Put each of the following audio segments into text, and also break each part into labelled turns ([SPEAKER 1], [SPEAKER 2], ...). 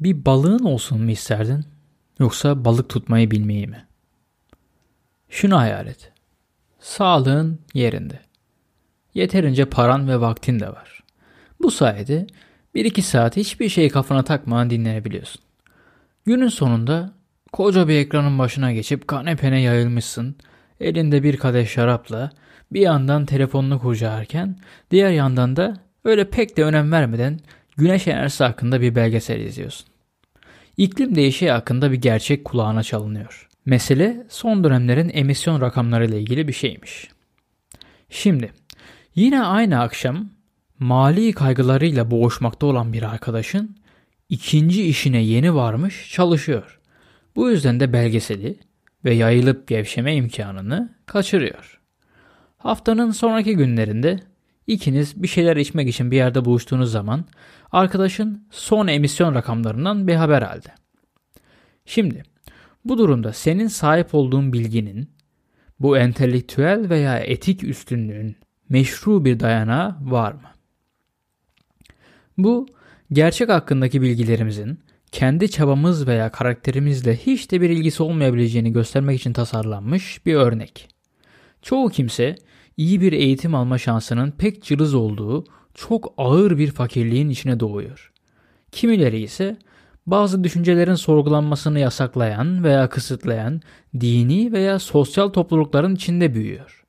[SPEAKER 1] Bir balığın olsun mu isterdin? Yoksa balık tutmayı bilmeyi mi? Şunu hayal et. Sağlığın yerinde. Yeterince paran ve vaktin de var. Bu sayede 1-2 saat hiçbir şeyi kafana takmadan dinlenebiliyorsun. Günün sonunda koca bir ekranın başına geçip kanepene yayılmışsın. Elinde bir kadeh şarapla bir yandan telefonunu kurcalarken diğer yandan da öyle pek de önem vermeden güneş enerjisi hakkında bir belgesel izliyorsun. İklim değişiği hakkında bir gerçek kulağına çalınıyor. Mesele son dönemlerin emisyon rakamlarıyla ilgili bir şeymiş. Şimdi yine aynı akşam mali kaygılarıyla boğuşmakta olan bir arkadaşın ikinci işine yeni varmış çalışıyor. Bu yüzden de belgeseli ve yayılıp gevşeme imkanını kaçırıyor. Haftanın sonraki günlerinde ikiniz bir şeyler içmek için bir yerde buluştuğunuz zaman arkadaşın son emisyon rakamlarından bir haber aldı. Şimdi bu durumda senin sahip olduğun bilginin bu entelektüel veya etik üstünlüğün meşru bir dayanağı var mı? Bu gerçek hakkındaki bilgilerimizin kendi çabamız veya karakterimizle hiç de bir ilgisi olmayabileceğini göstermek için tasarlanmış bir örnek. Çoğu kimse iyi bir eğitim alma şansının pek cılız olduğu çok ağır bir fakirliğin içine doğuyor. Kimileri ise bazı düşüncelerin sorgulanmasını yasaklayan veya kısıtlayan dini veya sosyal toplulukların içinde büyüyor.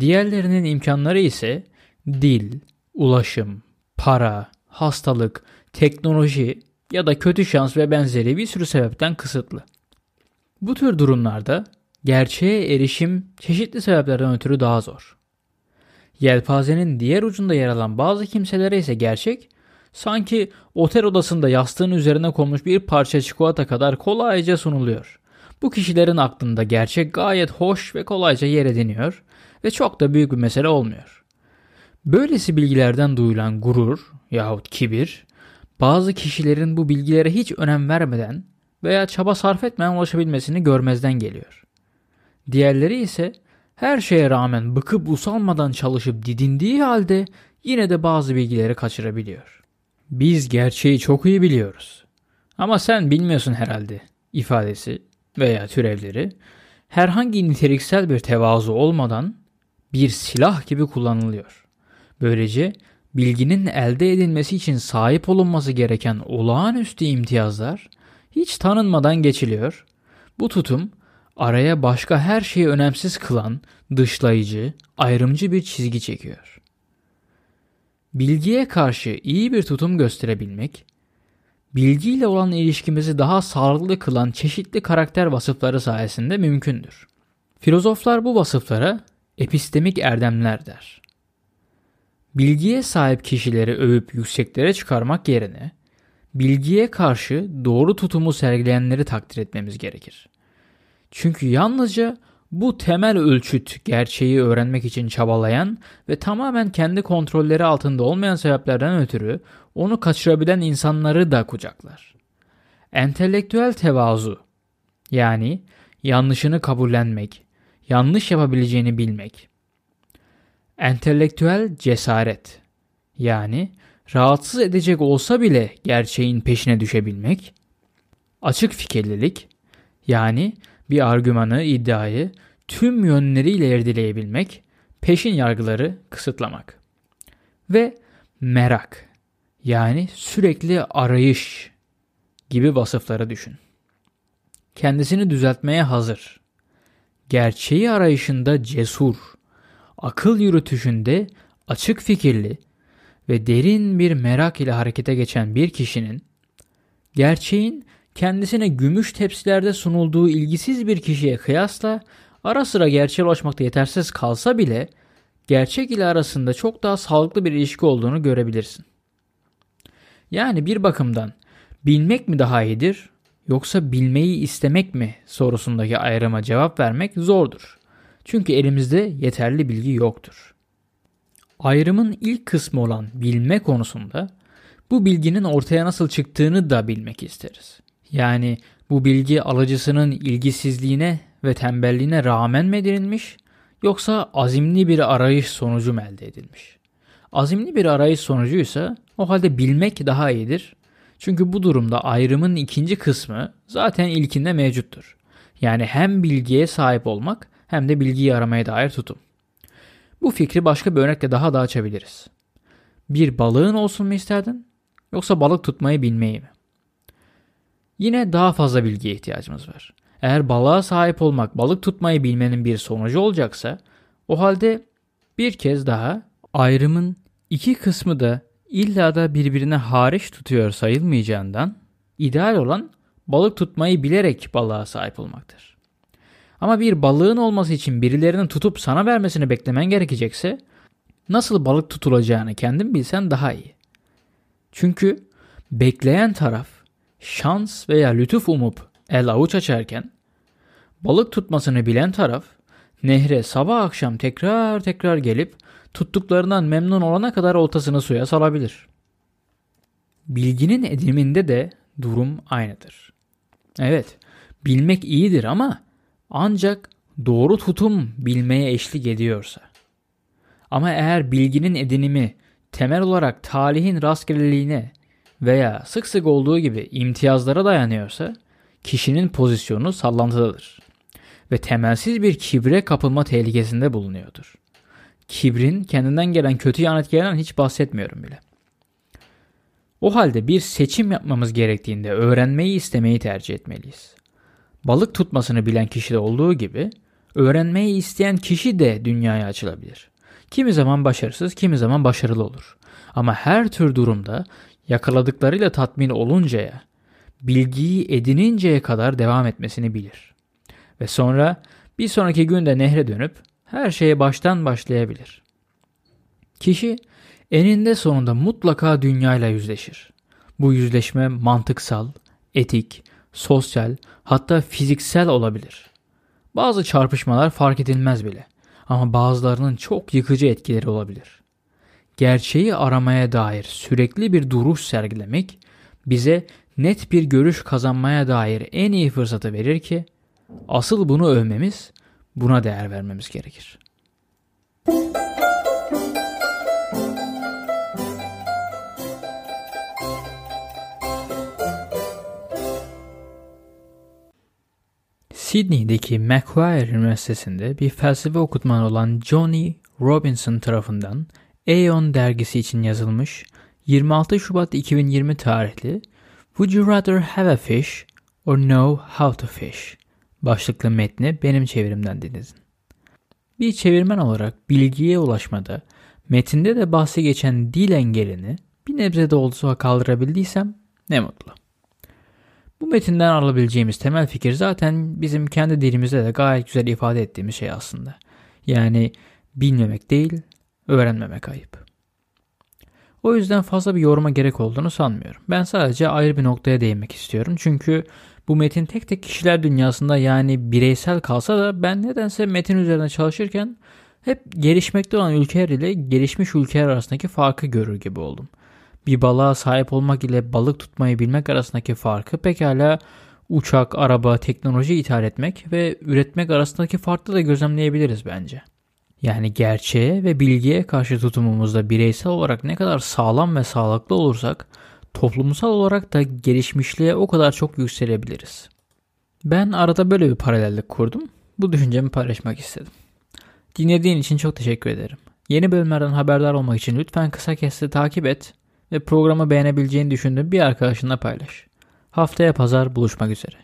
[SPEAKER 1] Diğerlerinin imkanları ise dil, ulaşım, para, hastalık, teknoloji ya da kötü şans ve benzeri bir sürü sebepten kısıtlı. Bu tür durumlarda gerçeğe erişim çeşitli sebeplerden ötürü daha zor. Yelpazenin diğer ucunda yer alan bazı kimselere ise gerçek sanki otel odasında yastığın üzerine konmuş bir parça çikolata kadar kolayca sunuluyor. Bu kişilerin aklında gerçek gayet hoş ve kolayca yer ediniyor ve çok da büyük bir mesele olmuyor. Böylesi bilgilerden duyulan gurur yahut kibir bazı kişilerin bu bilgilere hiç önem vermeden veya çaba sarf etmeden ulaşabilmesini görmezden geliyor. Diğerleri ise her şeye rağmen bıkıp usalmadan çalışıp didindiği halde yine de bazı bilgileri kaçırabiliyor. Biz gerçeği çok iyi biliyoruz. Ama sen bilmiyorsun herhalde ifadesi veya türevleri herhangi niteliksel bir tevazu olmadan bir silah gibi kullanılıyor. Böylece bilginin elde edilmesi için sahip olunması gereken olağanüstü imtiyazlar hiç tanınmadan geçiliyor. Bu tutum araya başka her şeyi önemsiz kılan dışlayıcı, ayrımcı bir çizgi çekiyor. Bilgiye karşı iyi bir tutum gösterebilmek, bilgiyle olan ilişkimizi daha sağlıklı kılan çeşitli karakter vasıfları sayesinde mümkündür. Filozoflar bu vasıflara epistemik erdemler der. Bilgiye sahip kişileri övüp yükseklere çıkarmak yerine bilgiye karşı doğru tutumu sergileyenleri takdir etmemiz gerekir. Çünkü yalnızca bu temel ölçüt gerçeği öğrenmek için çabalayan ve tamamen kendi kontrolleri altında olmayan sebeplerden ötürü onu kaçırabilen insanları da kucaklar. Entelektüel tevazu yani yanlışını kabullenmek, yanlış yapabileceğini bilmek. Entelektüel cesaret yani rahatsız edecek olsa bile gerçeğin peşine düşebilmek. Açık fikirlilik yani bir argümanı, iddiayı tüm yönleriyle irdeleyebilmek, peşin yargıları kısıtlamak. Ve merak yani sürekli arayış gibi vasıfları düşün. Kendisini düzeltmeye hazır. Gerçeği arayışında cesur, akıl yürütüşünde açık fikirli ve derin bir merak ile harekete geçen bir kişinin gerçeğin kendisine gümüş tepsilerde sunulduğu ilgisiz bir kişiye kıyasla ara sıra gerçeğe ulaşmakta yetersiz kalsa bile gerçek ile arasında çok daha sağlıklı bir ilişki olduğunu görebilirsin. Yani bir bakımdan bilmek mi daha iyidir yoksa bilmeyi istemek mi sorusundaki ayrıma cevap vermek zordur. Çünkü elimizde yeterli bilgi yoktur. Ayrımın ilk kısmı olan bilme konusunda bu bilginin ortaya nasıl çıktığını da bilmek isteriz. Yani bu bilgi alıcısının ilgisizliğine ve tembelliğine rağmen mi edinilmiş yoksa azimli bir arayış sonucu mu elde edilmiş? Azimli bir arayış sonucuysa o halde bilmek daha iyidir. Çünkü bu durumda ayrımın ikinci kısmı zaten ilkinde mevcuttur. Yani hem bilgiye sahip olmak hem de bilgiyi aramaya dair tutum. Bu fikri başka bir örnekle daha da açabiliriz. Bir balığın olsun mu isterdin? Yoksa balık tutmayı bilmeyi mi? Yine daha fazla bilgiye ihtiyacımız var. Eğer balığa sahip olmak balık tutmayı bilmenin bir sonucu olacaksa o halde bir kez daha ayrımın iki kısmı da illa da birbirine hariç tutuyor sayılmayacağından ideal olan balık tutmayı bilerek balığa sahip olmaktır. Ama bir balığın olması için birilerinin tutup sana vermesini beklemen gerekecekse nasıl balık tutulacağını kendin bilsen daha iyi. Çünkü bekleyen taraf şans veya lütuf umup el avuç açarken balık tutmasını bilen taraf nehre sabah akşam tekrar tekrar gelip tuttuklarından memnun olana kadar oltasını suya salabilir. Bilginin ediminde de durum aynıdır. Evet, bilmek iyidir ama ancak doğru tutum bilmeye eşlik ediyorsa. Ama eğer bilginin edinimi temel olarak talihin rastgeleliğine veya sık sık olduğu gibi imtiyazlara dayanıyorsa kişinin pozisyonu sallantıdadır ve temelsiz bir kibre kapılma tehlikesinde bulunuyordur. Kibrin kendinden gelen kötü yan etkilerinden hiç bahsetmiyorum bile. O halde bir seçim yapmamız gerektiğinde öğrenmeyi istemeyi tercih etmeliyiz. Balık tutmasını bilen kişide olduğu gibi öğrenmeyi isteyen kişi de dünyaya açılabilir. Kimi zaman başarısız, kimi zaman başarılı olur. Ama her tür durumda yakaladıklarıyla tatmin oluncaya, bilgiyi edininceye kadar devam etmesini bilir. Ve sonra bir sonraki günde nehre dönüp her şeye baştan başlayabilir. Kişi eninde sonunda mutlaka dünyayla yüzleşir. Bu yüzleşme mantıksal, etik, sosyal hatta fiziksel olabilir. Bazı çarpışmalar fark edilmez bile ama bazılarının çok yıkıcı etkileri olabilir. Gerçeği aramaya dair sürekli bir duruş sergilemek bize net bir görüş kazanmaya dair en iyi fırsatı verir ki asıl bunu övmemiz, buna değer vermemiz gerekir. Sydney'deki Macquarie Üniversitesi'nde bir felsefe okutmanı olan Johnny Robinson tarafından Aeon dergisi için yazılmış 26 Şubat 2020 tarihli Would you rather have a fish or know how to fish başlıklı metni benim çevirimden dinledin. Bir çevirmen olarak bilgiye ulaşmada metinde de bahsi geçen dil engelini bir nebze de olsa kaldırabildiysem ne mutlu. Bu metinden alabileceğimiz temel fikir zaten bizim kendi dilimizde de gayet güzel ifade ettiğimiz şey aslında. Yani bilmemek değil, öğrenmemek ayıp. O yüzden fazla bir yoruma gerek olduğunu sanmıyorum. Ben sadece ayrı bir noktaya değinmek istiyorum. Çünkü bu metin tek tek kişiler dünyasında yani bireysel kalsa da ben nedense metin üzerine çalışırken hep gelişmekte olan ülkeler ile gelişmiş ülkeler arasındaki farkı görür gibi oldum bir balığa sahip olmak ile balık tutmayı bilmek arasındaki farkı pekala uçak, araba, teknoloji ithal etmek ve üretmek arasındaki farkı da gözlemleyebiliriz bence. Yani gerçeğe ve bilgiye karşı tutumumuzda bireysel olarak ne kadar sağlam ve sağlıklı olursak toplumsal olarak da gelişmişliğe o kadar çok yükselebiliriz. Ben arada böyle bir paralellik kurdum. Bu düşüncemi paylaşmak istedim. Dinlediğin için çok teşekkür ederim. Yeni bölümlerden haberdar olmak için lütfen kısa kesti takip et ve programı beğenebileceğini düşündüğün bir arkadaşınla paylaş. Haftaya pazar buluşmak üzere.